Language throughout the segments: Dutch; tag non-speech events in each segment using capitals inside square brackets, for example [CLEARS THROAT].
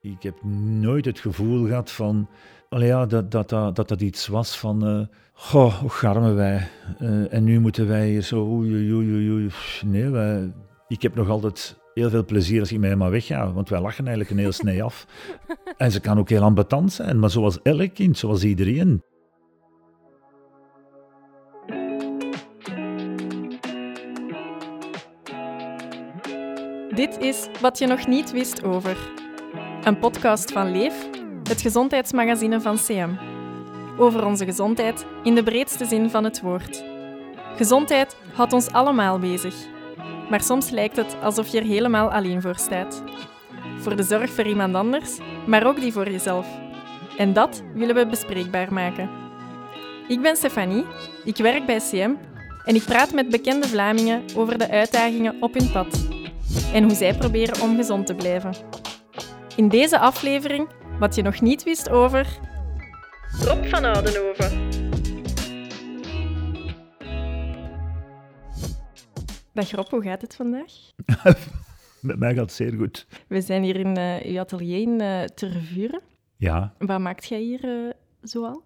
Ik heb nooit het gevoel gehad van, ja, dat, dat, dat, dat dat iets was van, uh, goh, hoe garmen wij? Uh, en nu moeten wij hier zo, oei, oei, oei, oei. Nee, wij, ik heb nog altijd heel veel plezier als ik met hem maar wegga, want wij lachen eigenlijk een heel snee af. [LAUGHS] en ze kan ook heel ambetant zijn, maar zoals elk kind, zoals iedereen. Dit is Wat je nog niet wist over. Een podcast van Leef, het gezondheidsmagazine van CM. Over onze gezondheid in de breedste zin van het woord. Gezondheid houdt ons allemaal bezig. Maar soms lijkt het alsof je er helemaal alleen voor staat. Voor de zorg voor iemand anders, maar ook die voor jezelf. En dat willen we bespreekbaar maken. Ik ben Stefanie, ik werk bij CM en ik praat met bekende Vlamingen over de uitdagingen op hun pad en hoe zij proberen om gezond te blijven. In deze aflevering wat je nog niet wist over Rob van Oudenhoven. Dag Rob, hoe gaat het vandaag? [LAUGHS] Met mij gaat het zeer goed. We zijn hier in uh, uw atelier in uh, Tervuren. Ja. Wat maakt jij hier uh, zoal?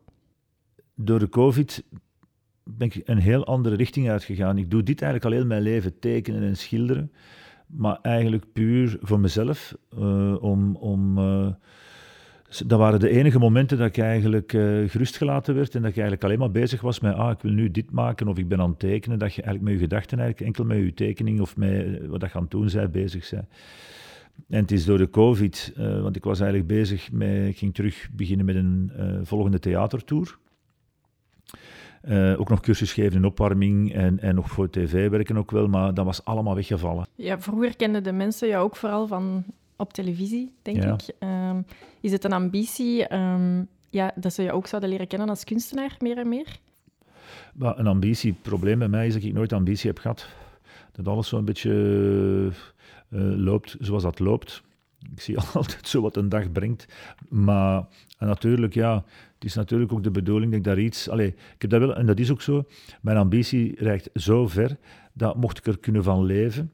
Door de COVID ben ik een heel andere richting uitgegaan. Ik doe dit eigenlijk al heel mijn leven, tekenen en schilderen maar eigenlijk puur voor mezelf. Uh, om, om, uh, dat waren de enige momenten dat ik eigenlijk uh, gerustgelaten werd en dat ik eigenlijk alleen maar bezig was met, ah, ik wil nu dit maken of ik ben aan het tekenen. Dat je eigenlijk met je gedachten eigenlijk enkel met je tekening of met wat je aan het doen bent bezig bent. En het is door de COVID, want ik was eigenlijk bezig met, ik ging terug beginnen met een volgende theatertour. Uh, ook nog cursus geven in opwarming en, en nog voor tv werken ook wel, maar dat was allemaal weggevallen. Ja, vroeger kenden de mensen jou ook vooral van op televisie, denk ja. ik. Um, is het een ambitie um, ja, dat ze je ook zouden leren kennen als kunstenaar, meer en meer? Maar een ambitie, het probleem bij mij is dat ik nooit ambitie heb gehad. Dat alles zo'n beetje uh, loopt zoals dat loopt. Ik zie [LAUGHS] altijd zo wat een dag brengt. Maar natuurlijk, ja, het is natuurlijk ook de bedoeling dat ik daar iets... Allez, ik heb dat wel, en dat is ook zo. Mijn ambitie reikt zo ver dat mocht ik er kunnen van leven,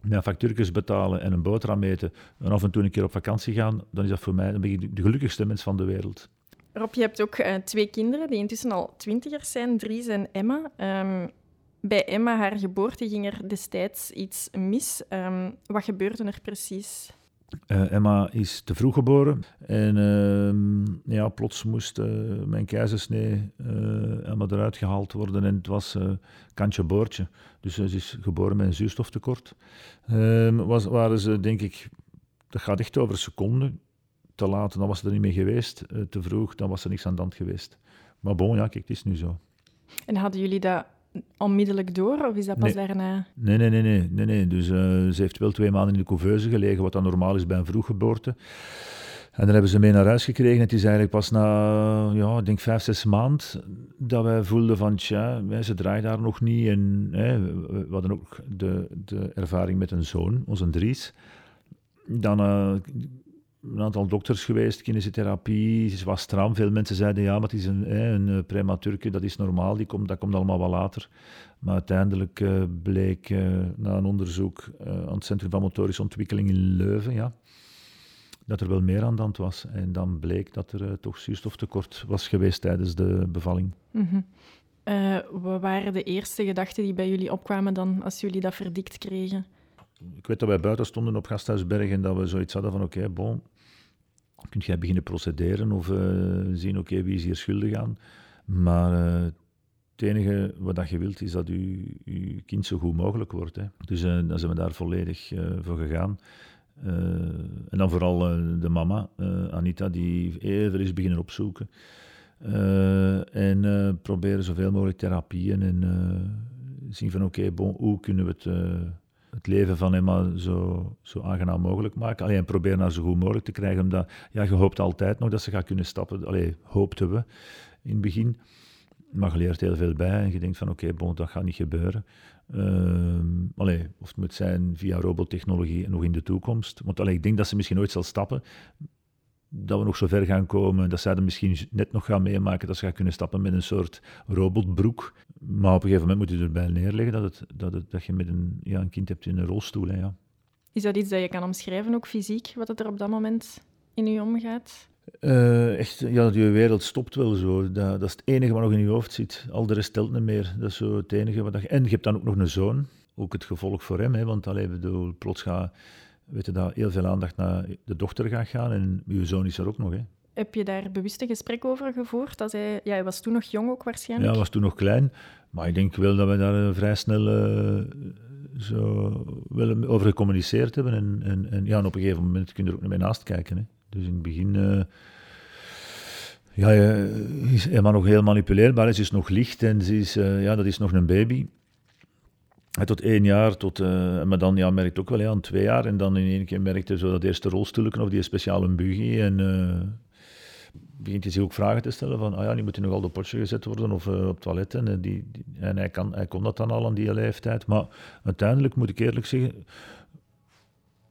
mijn factuurtjes betalen en een boterham eten en af en toe een keer op vakantie gaan, dan is dat voor mij dan ben de gelukkigste mens van de wereld. Rob, je hebt ook uh, twee kinderen die intussen al twintigers zijn, Dries en Emma. Um, bij Emma, haar geboorte, ging er destijds iets mis. Um, wat gebeurde er precies? Uh, Emma is te vroeg geboren en uh, ja, plots moest uh, mijn keizersnee Emma eruit gehaald worden en het was kantje boordje. Dus ze is geboren met een zuurstoftekort. Ehm, was, waren ze, denk ik, dat gaat echt over seconden. Te laat, dan was ze er niet meer geweest. te vroeg, dan was er niks aan de hand geweest. Maar bon, ja, kijk, het is nu zo. En hadden jullie dat onmiddellijk door, of is dat pas nee. daarna? Nee, nee, nee. nee, nee, nee. Dus uh, ze heeft wel twee maanden in de couveuse gelegen, wat dan normaal is bij een vroeggeboorte. En dan hebben ze mee naar huis gekregen. Het is eigenlijk pas na, ja, ik denk vijf, zes maanden dat wij voelden van, tja, ze draait daar nog niet. En hè, we hadden ook de, de ervaring met een zoon, onze Dries. Dan uh, een aantal dokters geweest, kinesiotherapie, ze was stram. Veel mensen zeiden ja, maar het is een, een, een prematurke, dat is normaal, die komt, dat komt allemaal wat later. Maar uiteindelijk uh, bleek uh, na een onderzoek aan het Centrum van Motorische Ontwikkeling in Leuven, ja, dat er wel meer aan de hand was. En dan bleek dat er toch zuurstoftekort was geweest tijdens de bevalling. Mm wat waren de eerste gedachten die bij jullie opkwamen dan, als jullie dat verdikt kregen? Ik weet dat wij buiten stonden op Gasthuisberg en dat we zoiets hadden van oké, okay, bon, kun jij beginnen procederen of uh, zien oké, wie is hier schuldig aan. Maar uh, het enige wat dat je wilt is dat je, je kind zo goed mogelijk wordt. Hè. Dus uh, dan zijn we daar volledig voor gegaan. en dan vooral de mama, Anita, die even is beginnen opzoeken. en proberen zoveel mogelijk therapieën en zien van oké, bon, hoe kunnen we het het leven van Emma zo, zo aangenaam mogelijk maken. Alleen proberen haar zo goed mogelijk te krijgen, omdat ja, je hoopt altijd nog dat ze gaat kunnen stappen. Allee, hoopten we in het begin. Maar je leert heel veel bij en je denkt van oké, okay, dat gaat niet gebeuren. Uh, of het moet zijn via robottechnologie nog in de toekomst. Want allee, ik denk dat ze misschien ooit zal stappen, dat we nog zo ver gaan komen, dat zij er misschien net nog gaan meemaken dat ze gaan kunnen stappen met een soort robotbroek. Maar op een gegeven moment moet je erbij neerleggen dat, het, dat, het, dat je met een, ja, een kind hebt in een rolstoel. Hè, ja. Is dat iets dat je kan omschrijven, ook fysiek, wat er op dat moment in je omgaat? Uh, echt, ja, je wereld stopt wel zo. Dat, dat, is het enige wat nog in je hoofd zit. Al de rest telt niet meer. Dat is zo het enige wat je... En je hebt dan ook nog een zoon. Ook het gevolg voor hem, hè, want allee, bedoel, plots gaat weet je, dat heel veel aandacht naar de dochter gaat gaan. En je zoon is er ook nog. Hè. Heb je daar bewust een gesprek over gevoerd? Als hij, ja, hij was toen nog jong ook waarschijnlijk. Ja, hij was toen nog klein. Maar ik denk wel dat we daar uh, vrij snel uh, zo wel over gecommuniceerd hebben. En, en, en, ja, en op een gegeven moment kun je er ook naar naast kijken. Hè. Dus in het begin... Uh, ja, is helemaal nog heel manipuleerbaar. Ze is nog licht en ze is, ja, dat is nog een baby. Tot één jaar, tot, uh, maar dan ja, merkt ook wel ja, aan twee jaar. En dan in één keer merkte zo dat eerste rolstoelken of die speciale buggy. En uh, begint hij zich ook vragen te stellen van, ah ja, die moet nog al op potje gezet worden of uh, op toiletten. En, die, en hij, kan, hij kon dat dan al aan die leeftijd. Maar uiteindelijk moet ik eerlijk zeggen,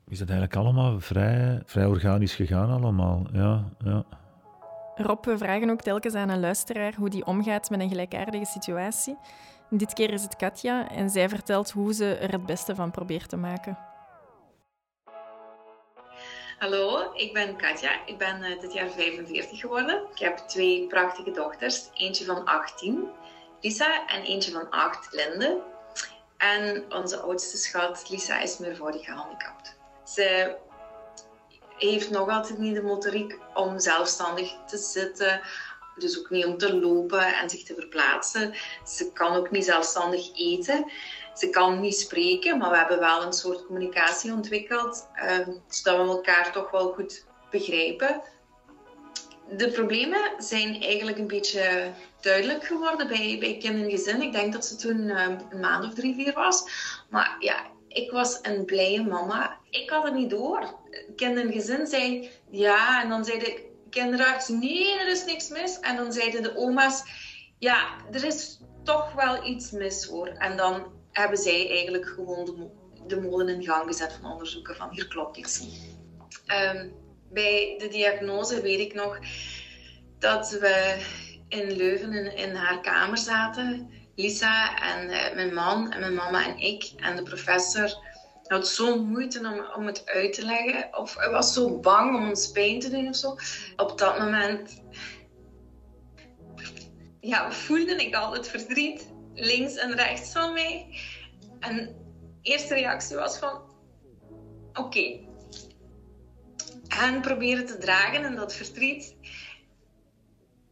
is het eigenlijk allemaal vrij, vrij organisch gegaan allemaal. Ja, ja. Rob, we vragen ook telkens aan een luisteraar hoe die omgaat met een gelijkaardige situatie. Dit keer is het Katja en zij vertelt hoe ze er het beste van probeert te maken. Hallo, ik ben Katja. Ik ben uh, dit jaar 45 geworden. Ik heb twee prachtige dochters. Eentje van 18, Lisa, en eentje van 8, Linde. En onze oudste schat, Lisa, is meervoudig gehandicapt. Ze heeft nog altijd niet de motoriek om zelfstandig te zitten, dus ook niet om te lopen en zich te verplaatsen. Ze kan ook niet zelfstandig eten. Ze kan niet spreken, maar we hebben wel een soort communicatie ontwikkeld, uh, zodat we elkaar toch wel goed begrijpen. De problemen zijn eigenlijk een beetje duidelijk geworden bij, bij kind en gezin. Ik denk dat ze toen uh, een maand of drie, vier was. Maar ja, ik was een blije mama. Ik had het niet door. Kind en gezin zei ja, en dan zei de kinderarts nee, er is niks mis. En dan zeiden de oma's ja, er is toch wel iets mis hoor. En dan hebben zij eigenlijk gewoon de, de molen in gang gezet van onderzoeken van hier klopt iets. Um, bij de diagnose weet ik nog dat we in Leuven in, haar kamer zaten. Lisa en uh, mijn man en mijn mama en ik en de professor had zo moeite om, om het uit te leggen. Of was zo bang om ons pijn te doen of zo. Op dat moment ja, voelde ik al het verdriet links en rechts van mij. En de eerste reactie was van... Oké. Okay. En proberen te dragen en dat verdriet.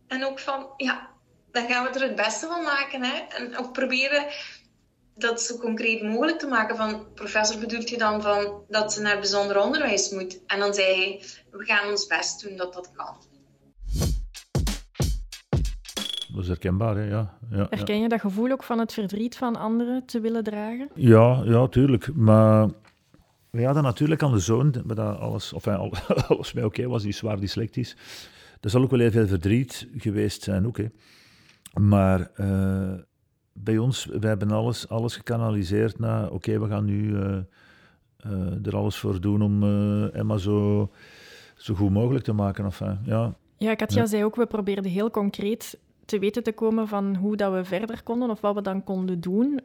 En ook van, ja, dan gaan we er het beste van maken. Hè? En ook proberen dat zo concreet mogelijk te maken. Van, professor, bedoelt je dan van dat ze naar bijzonder onderwijs moet? En dan zei hij, we gaan ons best doen dat dat kan. Dat is herkenbaar, hè? Ja, ja, Herken je dat gevoel ook van het verdriet van anderen te willen dragen? Ja, ja, tuurlijk. Maar we hadden natuurlijk aan de zoon, dat alles, of [LAUGHS] alles mij oké was, die zwaar dyslectisch. Er zal ook wel heel veel verdriet geweest zijn, ook. Hè. Maar uh, bij ons, we hebben alles, alles gekanaliseerd naar, oké, we gaan nu uh, uh, er alles voor doen om Emma zo, zo goed mogelijk te maken. Enfin, ja. Ja, Katja ja. zei ook, we probeerden heel concreet te weten te komen van hoe dat we verder konden of wat we dan konden doen,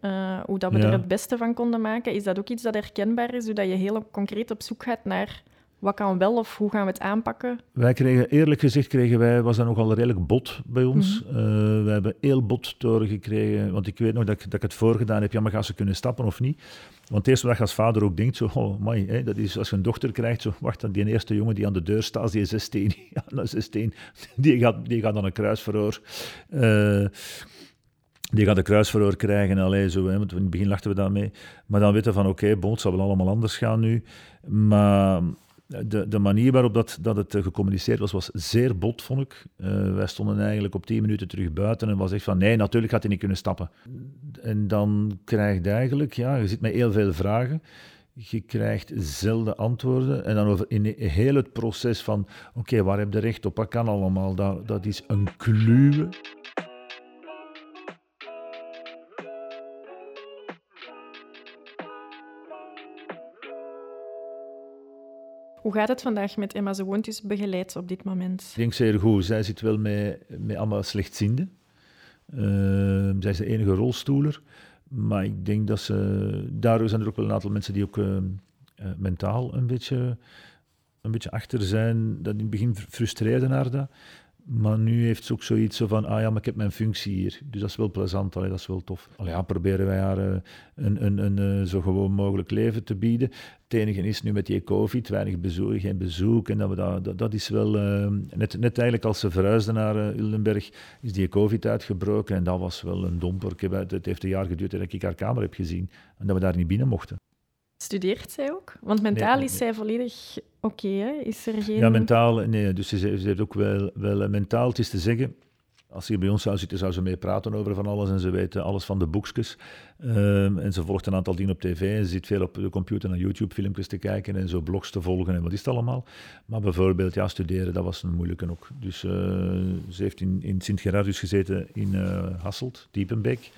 hoe dat we ja. er het beste van konden maken. Is dat ook iets dat herkenbaar is, zodat je heel concreet op zoek gaat naar wat kan wel of hoe gaan we het aanpakken? Wij kregen, eerlijk gezegd, kregen wij, was dat nogal redelijk bot bij ons. Mm -hmm. uh, we hebben heel bot toren gekregen, want ik weet nog dat ik, dat ik het voorgedaan heb, ja, maar gaan ze kunnen stappen of niet? Want eerst wat je als vader ook denkt, zo, oh, my, hè, dat is als je een dochter krijgt, zo, wacht, die eerste jongen die aan de deur staat, die 16, [LAUGHS] ja, 16 die, gaat, die gaat dan een kruisverhoor. Uh, die gaat een kruisverhoor krijgen, allee, zo, hè, want in het begin lachten we daarmee. Maar dan weten we van, oké, okay, bon, het zal wel allemaal anders gaan nu. Maar de, de manier waarop dat, dat het eh, gecommuniceerd was, was zeer bot, vond ik. Uh, wij stonden eigenlijk op tien minuten terug buiten en was echt van, nee, natuurlijk gaat hij niet kunnen stappen. En dan krijg je eigenlijk, ja, je zit met heel veel vragen. Je krijgt zelden antwoorden. En dan over in heel het proces van, oké, waar heb je recht op, wat kan allemaal, dat, dat is een kluwe. Hoe gaat het vandaag met Emma? Ze woont dus begeleid op dit moment. Ik denk zeer goed. Zij zit wel met, met allemaal slechtzienden. Uh, zij is de enige rolstoeler. Maar ik denk dat ze... Daardoor zijn er ook wel een aantal mensen die ook uh, mentaal een beetje, een beetje achter zijn. Dat in het begin frustreerde haar dat. Maar nu heeft ze ook zoiets van, ah ja, maar ik heb mijn functie hier. Dus dat is wel plezant, allee, dat is wel tof. Allee, ja, proberen wij haar uh, een, een, uh, zo gewoon mogelijk leven te bieden. Het enige is nu met die covid, weinig bezoek, geen bezoek. En dat, we dat, dat, is wel... Uh, net, net eigenlijk als ze verhuisden naar Uldenberg, is die covid uitgebroken. En dat was wel een domper. Het heeft een jaar geduurd dat ik haar kamer heb gezien. En dat we daar niet binnen mochten. Studeert zij ook? Want mentaal is zij volledig oké, okay, Is er geen... Ja, mentaal, nee. Dus ze, ze heeft ook wel, wel mentaal, het is te zeggen... Als ze bij ons zou zitten, zou ze mee praten over van alles en ze weet alles van de boekjes. Um, en ze volgt een aantal dingen op tv en ze zit veel op de computer naar YouTube-filmpjes te kijken en zo blogs te volgen en wat is het allemaal. Maar bijvoorbeeld, ja, studeren, dat was een moeilijke ook. Dus uh, ze heeft in, in Sint-Gerardus gezeten in uh, Hasselt, Diepenbeek.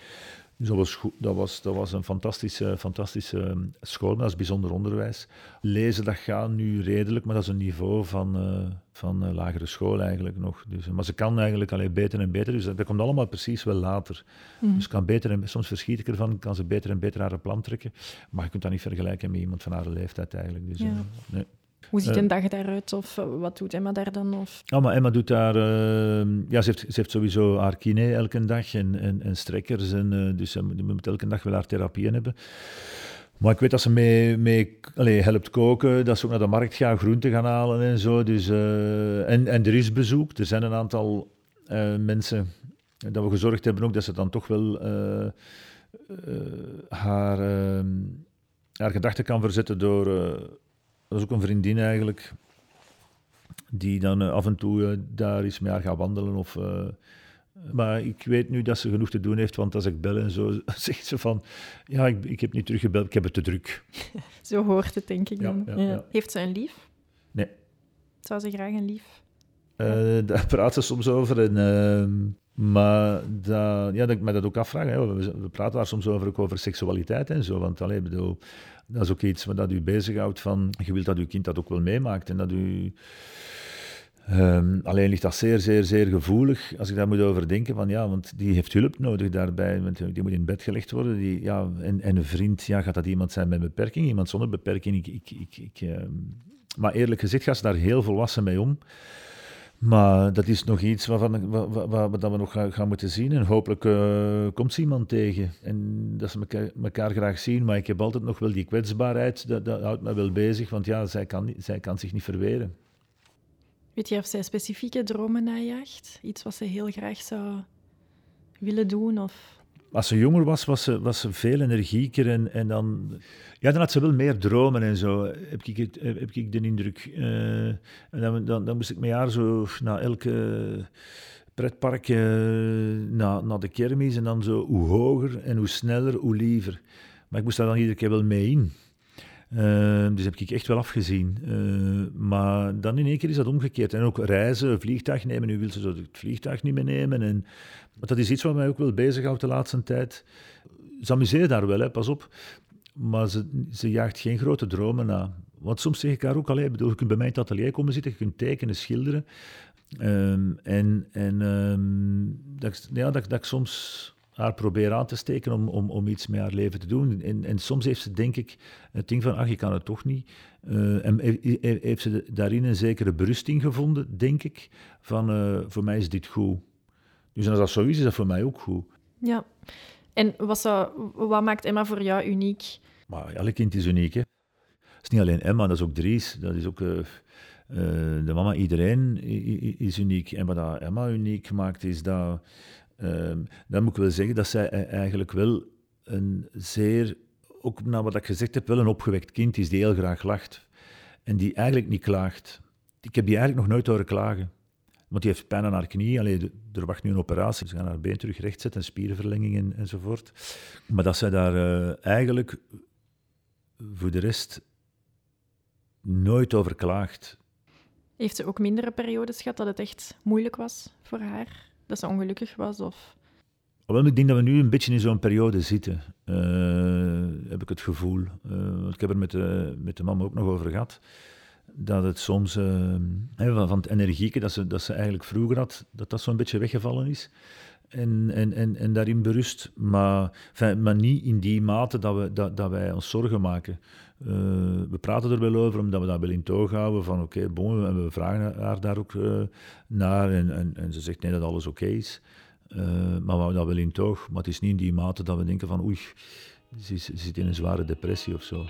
Dus dat was, goed, dat was, dat was een fantastische, fantastische ehm, school, dat is bijzonder onderwijs. Lezen, dat gaat nu redelijk, maar dat is een niveau van, uh, van uh, lagere school eigenlijk nog. Dus, maar ze kan eigenlijk alleen beter en beter, dus dat, komt allemaal precies wel later. Mm. Dus kan beter en, soms verschiet ik ervan, kan ze beter en beter haar plan trekken, maar je kunt dat niet vergelijken met iemand van haar leeftijd eigenlijk. Dus, ja. uh, nee. Hoe ziet een dag daaruit? Of eh, wat doet Emma daar dan? Of? Oh, maar Emma doet daar... Uh, ja, ze heeft, ze heeft sowieso haar kine elke dag en, en, en strekkers. En, uh, dus ze moet elke dag wel haar therapieën hebben. Maar ik weet dat ze mee, mee allez, helpt koken, dat ze ook naar de markt gaan groenten gaan halen en zo. Dus, uh, en, en er is bezoek. Er zijn een aantal mensen dat we gezorgd hebben ook dat ze dan toch wel haar, ehm, haar gedachten kan verzetten door dat is ook een vriendin eigenlijk, die dan eh, af en toe uh, daar eens met haar gaat wandelen. Of, uh, maar ik weet nu dat ze genoeg te doen heeft, want als ik bel en zo, [LAUGHS] zegt ze van, ja, ik, ik heb niet teruggebeld, ik heb het te druk. [LAUGHS] zo hoort het, denk ik dan. Ja, ja, Heeft ze een lief? Nee. Zou ze graag een lief? [LAUGHS] daar praten ze soms over. En, ehm, maar dat, ja, dat ik me dat ook afvraag. Hè. We, praten daar soms over, ook over seksualiteit en zo. Want allee, bedoel, dat is ook iets wat u bezighoudt van, je wilt dat uw kind dat ook wel meemaakt en dat u... Um, alleen ligt dat zeer, zeer, zeer gevoelig als ik daar moet over denken. Van, ja, want die heeft hulp nodig daarbij. Want die moet in bed gelegd worden. Die, ja, en, en een vriend, ja, gaat dat iemand zijn met beperking? Iemand zonder beperking? Ik, ik, ik, uh, maar eerlijk gezegd gaat ze daar heel volwassen mee om. Maar dat is nog iets waarvan, waar, waar we nog gaan, gaan, moeten zien. En hopelijk uh, komt iemand tegen. En dat ze elkaar, graag zien. Maar ik heb altijd nog wel die kwetsbaarheid. Dat, dat houdt me wel bezig. Want ja, zij kan, zij kan zich niet verweren. Weet je of zij specifieke dromen najaagt? Iets wat ze heel graag zou willen doen? Of als ze jonger was, was ze, was ze veel energieker en, en dan... Ja, dan had ze wel meer dromen en zo, heb ik, heb ik de indruk. Uh, en dan, dan, dan, moest ik met haar zo naar elke pretpark, naar, naar de kermis en dan zo hoe hoger en hoe sneller, hoe liever. Maar ik moest daar dan iedere keer wel mee in. Uh, dus heb ik echt wel afgezien. Uh, maar dan in één keer is dat omgekeerd. En ook reizen, vliegtuig nemen. Nu wil ze het vliegtuig niet meer nemen. En, dat is iets wat mij ook wel bezighoudt de laatste tijd. Ze amuseert daar wel, hè, pas op. Maar ze, ze jaagt geen grote dromen na. Want soms zeg ik haar ook, allee, bedoel, je kunt bij mij in het atelier komen zitten, je kunt tekenen, schilderen. Um, en en dat, ja, dat, dat ik soms haar proberen aan te steken om, om, om iets met haar leven te doen. En, en soms heeft ze, denk ik, het ding van, ach, je kan het toch niet. Uh, en heeft ze daarin een zekere berusting gevonden, denk ik, van, uh, voor mij is dit goed. Dus als dat zo is, is dat voor mij ook goed. Ja. En wat, zou, wat maakt Emma voor jou uniek? Maar elk kind is uniek, hè. Het is niet alleen Emma, dat is ook Dries, dat is ook... Uh, de mama, iedereen is uniek. En wat Emma uniek maakt, is dat Um, dan moet ik wel zeggen dat zij e- eigenlijk wel een zeer, ook naar wat ik gezegd heb, wel een opgewekt kind is die heel graag lacht. En die eigenlijk niet klaagt. Ik heb die eigenlijk nog nooit horen klagen. Want die heeft pijn aan haar knie. Allee, er wacht nu een operatie. Ze gaan haar been terug rechtzetten, spierverlenging en, enzovoort. Maar dat zij daar uh, eigenlijk voor de rest nooit over klaagt. Heeft ze ook mindere periodes gehad dat het echt moeilijk was voor haar? Dat ze ongelukkig was? Of... Ik denk dat we nu een beetje in zo'n periode zitten, uh, heb ik het gevoel. Uh, ik heb er met de, met de mama ook nog over gehad. Dat het soms, uh, van, van het energieke dat ze, dat ze eigenlijk vroeger had, dat dat zo'n beetje weggevallen is. En, en, en, en daarin berust, maar, maar niet in die mate dat, we, dat, dat wij ons zorgen maken. We praten er wel over, omdat we dat wel in toog houden van oké, okay, en we vragen haar daar ook naar en, en, en, ze zegt nee dat alles oké is. maar we houden dat wel in toog, maar het is niet in die mate dat we denken van oei, ze, ze zit in een zware depressie of zo.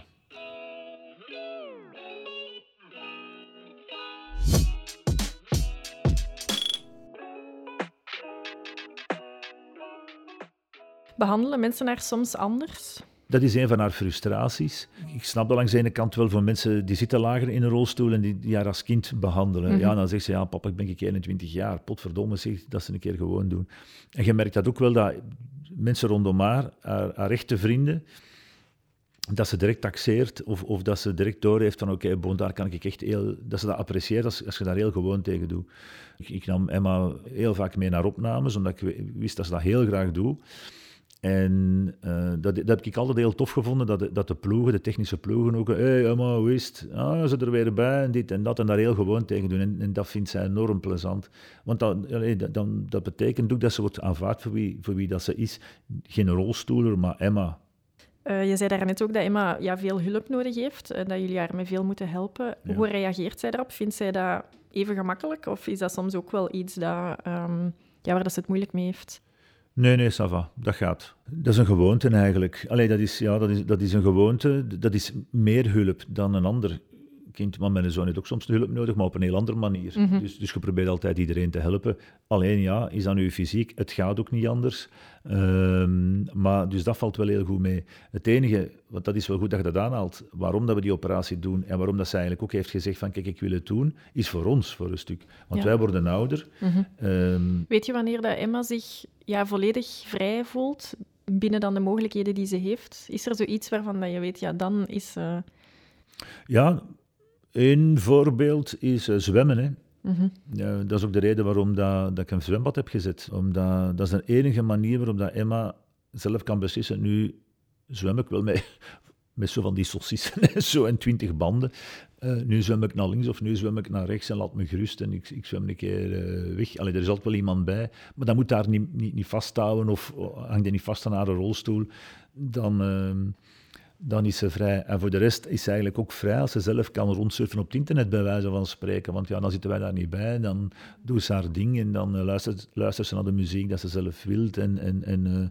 Behandelen mensen haar soms anders? Dat is een van haar frustraties. Ik snap dat langs de ene kant wel van mensen die zitten lager in een rolstoel en die, die haar als kind behandelen. Mhm. Ja, dan zegt ze, ja papa, ik ben ik 21 jaar. Potverdomme, zeg, dat ze een keer gewoon doen. En je merkt dat ook wel, dat mensen rondom haar, haar, haar echte vrienden, dat ze direct taxeert of, of dat ze direct doorheeft van oké, okay, daar kan ik echt heel... Dat ze dat apprecieert als, als je daar heel gewoon tegen doet. Ik, ik, nam Emma heel vaak mee naar opnames, omdat ik wist dat ze dat heel graag doet. En uh, dat, dat, heb ik altijd heel tof gevonden, dat de, dat de ploegen, de technische ploegen ook, hé hey, Emma, hoe is het? Ah, ze er weer bij en dit en dat, en daar heel gewoon tegen doen. En, en dat vindt zij enorm plezant. Want dat, dat, dat betekent ook dat ze wordt aanvaard voor wie, voor wie dat ze is. Geen rolstoeler, maar Emma. Uh, je zei daarnet ook dat Emma ja, veel hulp nodig heeft, en dat jullie haar met veel moeten helpen. Hoe reageert zij daarop? Vindt zij dat even gemakkelijk? Of is dat soms ook wel iets dat, um, ja, waar dat ze het moeilijk mee heeft? Nee, nee, ça va. Dat gaat. Dat is een gewoonte eigenlijk. Allee, dat is, ja, dat is, dat is een gewoonte. Dat is meer hulp dan een ander kind. Maar mijn zoon heeft ook soms hulp nodig, maar op een heel andere manier. Mhm. dus, dus je probeert altijd iedereen te helpen. Alleen ja, is dat nu fysiek? Het gaat ook niet anders. Ehm, maar dus dat valt wel heel goed mee. Het enige, want dat is wel goed dat je dat aanhaalt, waarom dat we die operatie doen en waarom dat zij eigenlijk ook heeft gezegd van kijk, ik wil het doen, is voor ons voor een stuk. Want wij worden ouder. Mhm. Ehm, Weet je wanneer dat Emma zich ja, volledig vrij voelt binnen dan de mogelijkheden die ze heeft? Is er zoiets waarvan dat je weet, ja, dan is... Uh... Ja, een voorbeeld is uh, zwemmen. Hè. Mhm. ja, dat is ook de reden waarom dat, dat ik een zwembad heb gezet. Omdat, dat is de enige manier waarop dat Emma zelf kan beslissen, nu zwem ik wel met, [LAUGHS] met zo van die saucissen, [LAUGHS] zo en twintig banden. Uh, nu zwem ik naar links of nu zwem ik naar rechts en laat me gerust en ik, ik zwem een keer uh, weg. Allee, er is altijd wel iemand bij, maar dan moet daar niet, niet, niet vasthouden of hangt hij niet vast aan haar rolstoel. Dan... Uh, dan is ze vrij. En voor de rest is ze eigenlijk ook vrij als ze zelf kan rondsurfen op het internet, bij wijze van spreken. Want ja, dan zitten wij daar niet bij. Dan doet ze haar ding en dan uh, luistert, luistert, ze naar de muziek dat ze zelf wilt. En, en, en uh,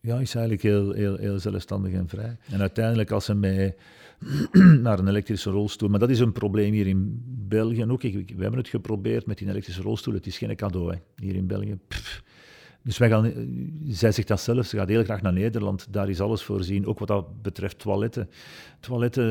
ja, is eigenlijk heel, heel, zelfstandig en vrij. En uiteindelijk, als ze mij [CLEARS THROAT] naar een elektrische rolstoel. Maar dat is een probleem hier in België ook. we hebben het geprobeerd met die elektrische rolstoel. Het is geen cadeau hier in België. Dus wij gaan, zij zegt dat zelf, ze gaat heel graag naar Nederland. Daar is alles voorzien, ook wat dat betreft toiletten. Toiletten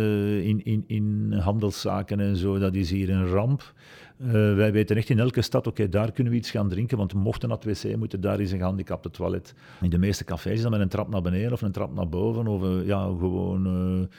in, in, in handelszaken en zo, dat is hier een ramp. Uh, wij weten echt in elke stad, oké, daar kunnen we iets gaan drinken, want mochten het wc moeten, daar is een gehandicapte toilet. In de meeste cafés is dat met een trap naar beneden of een trap naar boven, of uh, ja, gewoon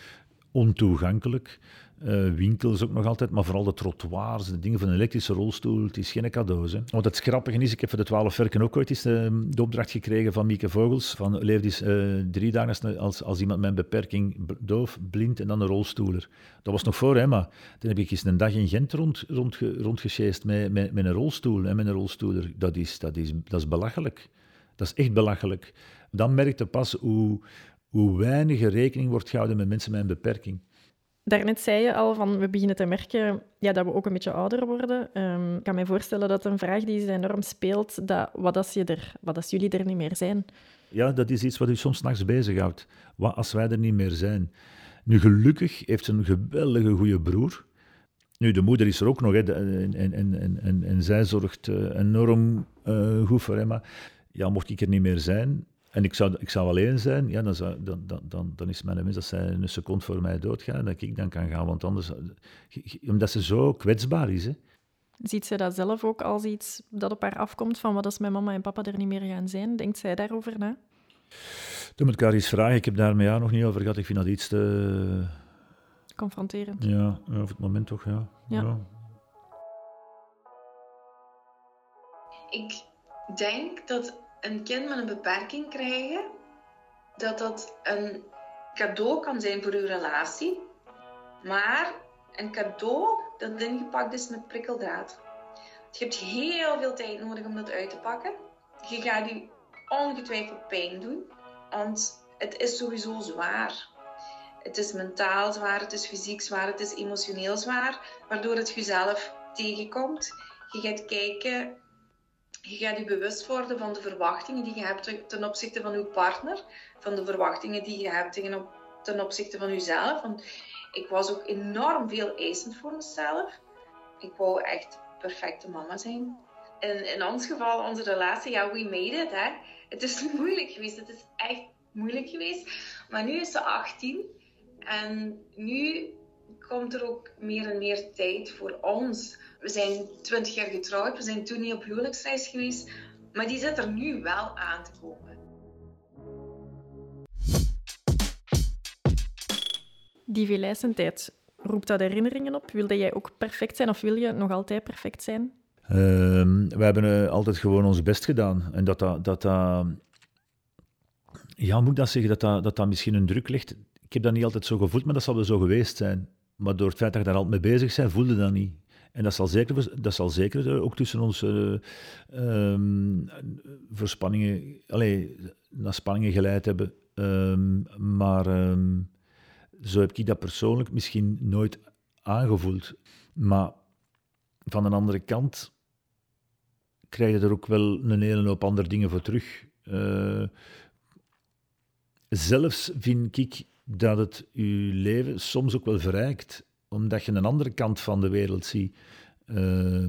ontoegankelijk. Uh, winkels ook nog altijd, maar vooral de trottoirs, de dingen van een elektrische rolstoel, het is geen cadeau. Hè. Het grappige is, ik heb voor de twaalf werken ook ooit eens uh, de opdracht gekregen van Mieke Vogels, van leef eens uh, drie dagen als, als iemand met een beperking, doof, blind en dan een rolstoeler. Dat was nog voor, hè, maar toen heb ik eens een dag in Gent rond, rond, rondgesjeest met, met, met, een rolstoel en met een rolstoeler. Dat is, dat, is, dat is belachelijk. Dat is echt belachelijk. Dan merkte pas hoe, hoe weinig rekening wordt gehouden met mensen met een beperking. Daarnet zei je al van we beginnen te merken ja, dat we ook een beetje ouder worden. Um, ik kan me voorstellen dat een vraag die enorm speelt, dat wat als, je er, wat als jullie er niet meer zijn? Ja, dat is iets wat u soms nachts bezighoudt. Wat als wij er niet meer zijn? Nu, gelukkig heeft ze een geweldige goede broer. Nu, de moeder is er ook nog, hè, en, en, en, en, en zij zorgt uh, enorm uh, goed voor Emma. Ja, mocht ik er niet meer zijn, en ik zou, ik zou alleen zijn, ja, dan, zou, dan, dan, dan, dan is mijn wens dat zij een seconde voor mij doodgaan, dat ik dan kan gaan. Want anders, omdat ze zo kwetsbaar is. Hè. Ziet zij dat zelf ook als iets dat op haar afkomt van wat als mijn mama en papa er niet meer gaan zijn? Denkt zij daarover na? Toen moet ik haar eens vragen. Ik heb daar met haar nog niet over gehad. Ik vind dat iets te... Confronterend. Ja, op het moment toch, ja. ja. ja. Ik denk dat een kind met een beperking krijgen, dat dat een cadeau kan zijn voor uw relatie, maar een cadeau dat ingepakt is met prikkeldraad. Je hebt heel veel tijd nodig om dat uit te pakken. Je gaat je ongetwijfeld pijn doen, want het is sowieso zwaar. Het is mentaal zwaar, het is fysiek zwaar, het is emotioneel zwaar, waardoor het jezelf tegenkomt. Je gaat kijken, je gaat je bewust worden van de verwachtingen die je hebt ten opzichte van je partner, van de verwachtingen die je hebt ten opzichte van jezelf. Want ik was ook enorm veel eisend voor mezelf. Ik wou echt perfecte mama zijn. En in ons geval, onze relatie, ja, we made it. Hè? Het is [LAUGHS] moeilijk geweest. Het is echt moeilijk geweest. Maar nu is ze 18. En nu komt er ook meer en meer tijd voor ons. We zijn 20 jaar getrouwd. We zijn toen niet op huwelijksreis geweest. Maar die zit er nu wel aan te komen. Die tijd roept dat herinneringen op? Wilde jij ook perfect zijn of wil je nog altijd perfect zijn? Uh, we hebben uh, altijd gewoon ons best gedaan. En dat dat, dat, dat ja, moet ik dat zeggen, dat dat, dat dat misschien een druk ligt. Ik heb dat niet altijd zo gevoeld, maar dat zal wel zo geweest zijn. Maar door het feit dat je daar altijd mee bezig bent, voelde dat niet. En dat zal zeker, dat zal zeker ook tussen ons uh, um, verspanningen, allee, naar spanningen geleid hebben. Um, maar um, zo heb ik dat persoonlijk misschien nooit aangevoeld. Maar van een andere kant krijg je er ook wel een hele hoop andere dingen voor terug. Uh, zelfs vind ik dat het je leven soms ook wel verrijkt, omdat je een andere kant van de wereld ziet. Uh,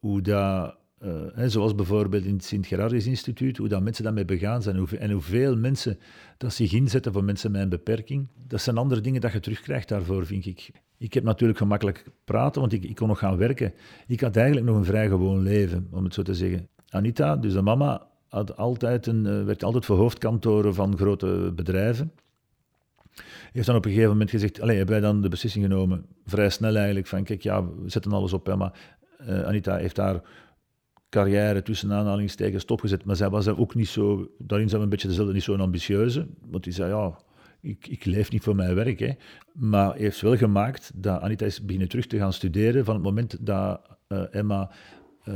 hoe dat uh, zoals bijvoorbeeld in het Sint-Gerardus Instituut, hoe dat mensen daarmee begaan zijn en hoeveel mensen dat zich inzetten voor mensen met een beperking. Dat zijn andere dingen dat je terugkrijgt daarvoor, vind ik. Ik heb natuurlijk gemakkelijk praten, want ik, ik kon nog gaan werken. Ik had eigenlijk nog een vrij gewoon leven, om het zo te zeggen. Anita, dus de mama, had altijd een, uh, werkte altijd voor hoofdkantoren van grote bedrijven. Heeft dan op een gegeven moment gezegd, allez, hebben wij dan de beslissing genomen, vrij snel eigenlijk, van kijk, ja, we zetten alles op, maar uh, Anita heeft daar carrière tussen aanhalingstekens stopgezet. Maar zij was ook niet zo, daarin zijn we een beetje dezelfde, niet zo'n ambitieuze. Want die zei, ja, ik, ik leef niet voor mijn werk. Hè. Maar heeft wel gemaakt dat Anita is beginnen terug te gaan studeren van het moment dat uh, Emma uh,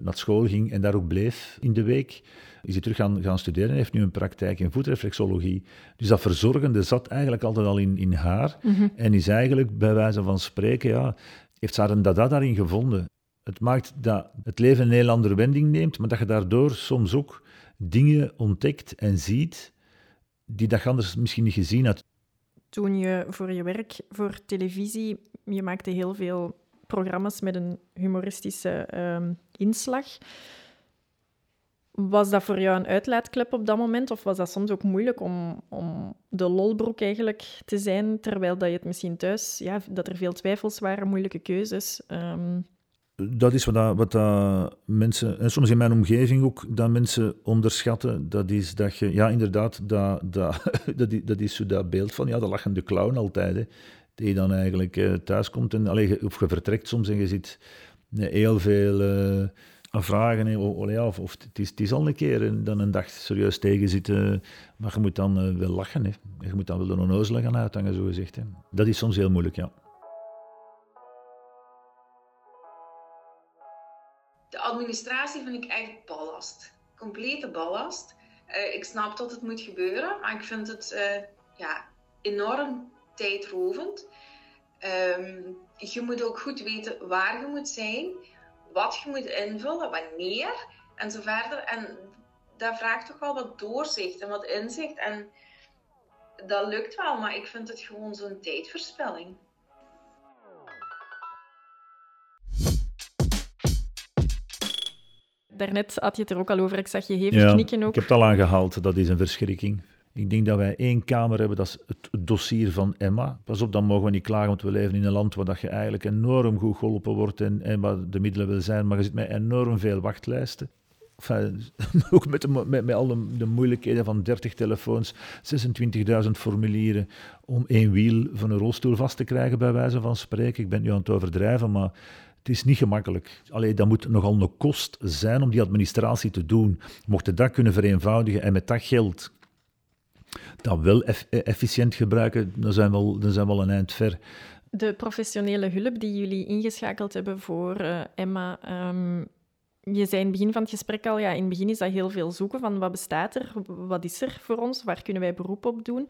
naar school ging en daar ook bleef in de week. Is hij terug gaan, gaan studeren en heeft nu een praktijk in voetreflexologie. Dus dat verzorgende zat eigenlijk altijd al in, in haar. Mhm. En is eigenlijk, bij wijze van spreken, ja, heeft ze haar een dada daarin gevonden. Het maakt dat het leven een heel andere wending neemt, maar dat je daardoor soms ook dingen ontdekt en ziet die dat je anders misschien niet gezien had. Toen je voor je werk voor televisie, je maakte heel veel programma's met een humoristische ehm, inslag. Was dat voor jou een uitlaatklep op dat moment? Of was dat soms ook moeilijk om, om de lolbroek eigenlijk te zijn, terwijl dat je het misschien thuis, ja, dat er veel twijfels waren, moeilijke keuzes? Um, dat is wat, dat, wat dat mensen, en soms in mijn omgeving ook, dat mensen onderschatten. Dat is dat je, ja, inderdaad, dat, dat, [LAUGHS] dat, is, dat is zo dat beeld van ja, de lachende clown altijd. Hè, die dan eigenlijk uh, thuis komt en, allee, of je vertrekt soms en je ziet heel veel uh, vragen. Of, of, het, is, het is al een keer en dan een dag serieus tegen zitten, maar je moet dan wel lachen. Hè. Je moet dan wel de onnozelen gaan uithangen, zo gezegd. Hè. Dat is soms heel moeilijk, ja. administratie vind ik echt ballast. Complete ballast. Ik snap dat het moet gebeuren, maar ik vind het ja, enorm tijdrovend. Um, je moet ook goed weten waar je moet zijn, wat je moet invullen, wanneer en zo verder. En dat vraagt toch wel wat doorzicht en wat inzicht. En dat lukt wel, maar ik vind het gewoon zo'n tijdverspilling. Daarnet had je het er ook al over. Ik zag je hevig knikken ook. Ik heb het al aangehaald. Dat is een verschrikking. Ik denk dat wij één kamer hebben, dat is het dossier van Emma. Pas op, dan mogen we niet klagen, want we leven in een land waar dat je eigenlijk enorm goed geholpen wordt en, en waar de middelen wil zijn, maar je zit met enorm veel wachtlijsten. [LAUGHS] Ook met, met, met al de, de, moeilijkheden van 30 telefoons, 26.000 formulieren om één wiel van een rolstoel vast te krijgen, bij wijze van spreken. Ik ben nu aan het overdrijven, maar het is niet gemakkelijk. Alleen dat moet nogal een kost zijn om die administratie te doen. Mocht je dat kunnen vereenvoudigen en met dat geld dat wel efficiënt gebruiken, dan zijn, we al, zijn we een eind ver. De professionele hulp die jullie ingeschakeld hebben voor uh, Emma, um, je zei in het begin van het gesprek al, ja, in het begin is dat heel veel zoeken van wat bestaat er, wat is er voor ons, waar kunnen wij beroep op doen.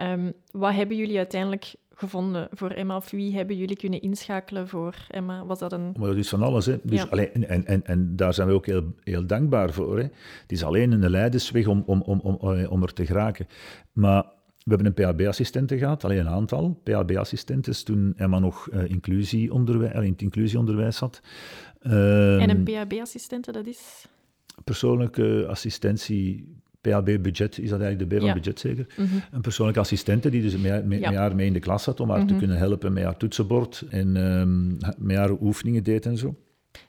Um, wat hebben jullie uiteindelijk gevonden voor Emma? Of wie hebben jullie kunnen inschakelen voor Emma? Was dat een... Maar dat is van alles. Hè. Dus ja. alleen, en, en, en daar zijn we ook heel, heel dankbaar voor. Hè. Het is alleen een leidersweg om, om, om, om, om er te geraken. Maar we hebben een PHB-assistente gehad, alleen een aantal PHB-assistenten, toen Emma nog uh, inclusieonderwijs, in het inclusieonderwijs zat. Um, en een PHB-assistente, dat is? Persoonlijke assistentie, PHB-budget, is dat eigenlijk de B van budget zeker? Mm -hmm. Een persoonlijke assistente die dus met, met, ja. haar mee in de klas zat om haar mm -hmm. te kunnen helpen met haar toetsenbord en um, met haar oefeningen deed en zo.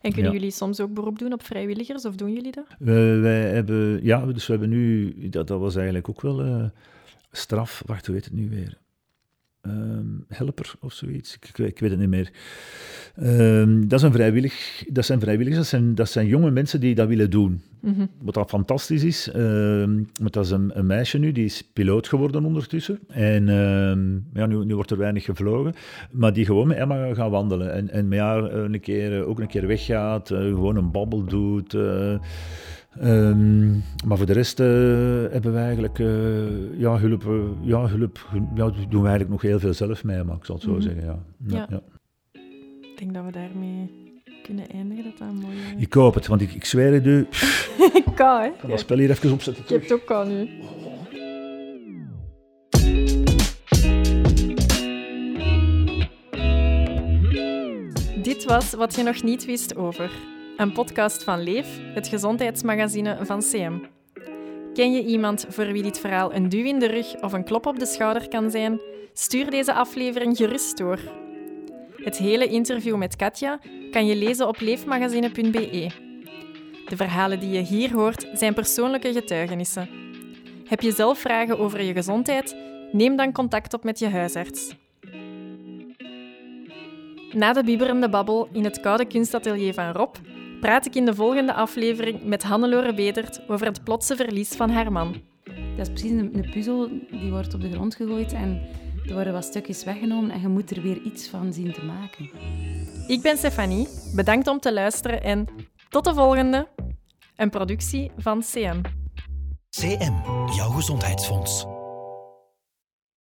En kunnen ja. jullie soms ook beroep doen op vrijwilligers, of doen jullie dat? We, wij hebben, ja, dus we hebben nu, dat, dat was eigenlijk ook wel... Uh, straf, wacht, hoe heet het nu weer? Um, helper of zoiets, ik, ik, weet het niet meer. Um, dat, zijn vrijwillig, dat zijn vrijwilligers, dat zijn, dat zijn jonge mensen die dat willen doen. Mm -hmm. Wat dat fantastisch is, um, dat is een, een, meisje nu, die is piloot geworden ondertussen. En ja, nu, nu, wordt er weinig gevlogen, maar die gewoon met Emma gaat wandelen. En, en met haar een keer, ook een keer weggaat, uh, gewoon een babbel doet. Uh, Um, maar voor de rest uh, hebben we eigenlijk uh, ja, hulp, uh, ja, hulp ja, doen we eigenlijk nog heel veel zelf mee, maar ik zal het zo mm -hmm. zeggen. Ja. Ja, ja. Ik denk dat we daarmee kunnen eindigen. Dat dat mooi, Ik hoop het, want ik, ik zweer het u. [LAUGHS] ik kan, hè? Ik kan dat spel hier even opzetten. Je hebt het ook al nu. Dit was wat je nog niet wist over een podcast van Leef, het gezondheidsmagazine van CM. Ken je iemand voor wie dit verhaal een duw in de rug of een klop op de schouder kan zijn? Stuur deze aflevering gerust door. Het hele interview met Katja kan je lezen op leefmagazine.be. De verhalen die je hier hoort zijn persoonlijke getuigenissen. Heb je zelf vragen over je gezondheid? Neem dan contact op met je huisarts. Na de bibberende babbel in het koude kunstatelier van Rob praat ik in de volgende aflevering met Hannelore Bedert over het plotse verlies van haar man. Dat is precies een, een puzzel die wordt op de grond gegooid en er worden wat stukjes weggenomen en je moet er weer iets van zien te maken. Ik ben Stefanie, bedankt om te luisteren en tot de volgende. Een productie van CM. CM, jouw gezondheidsfonds.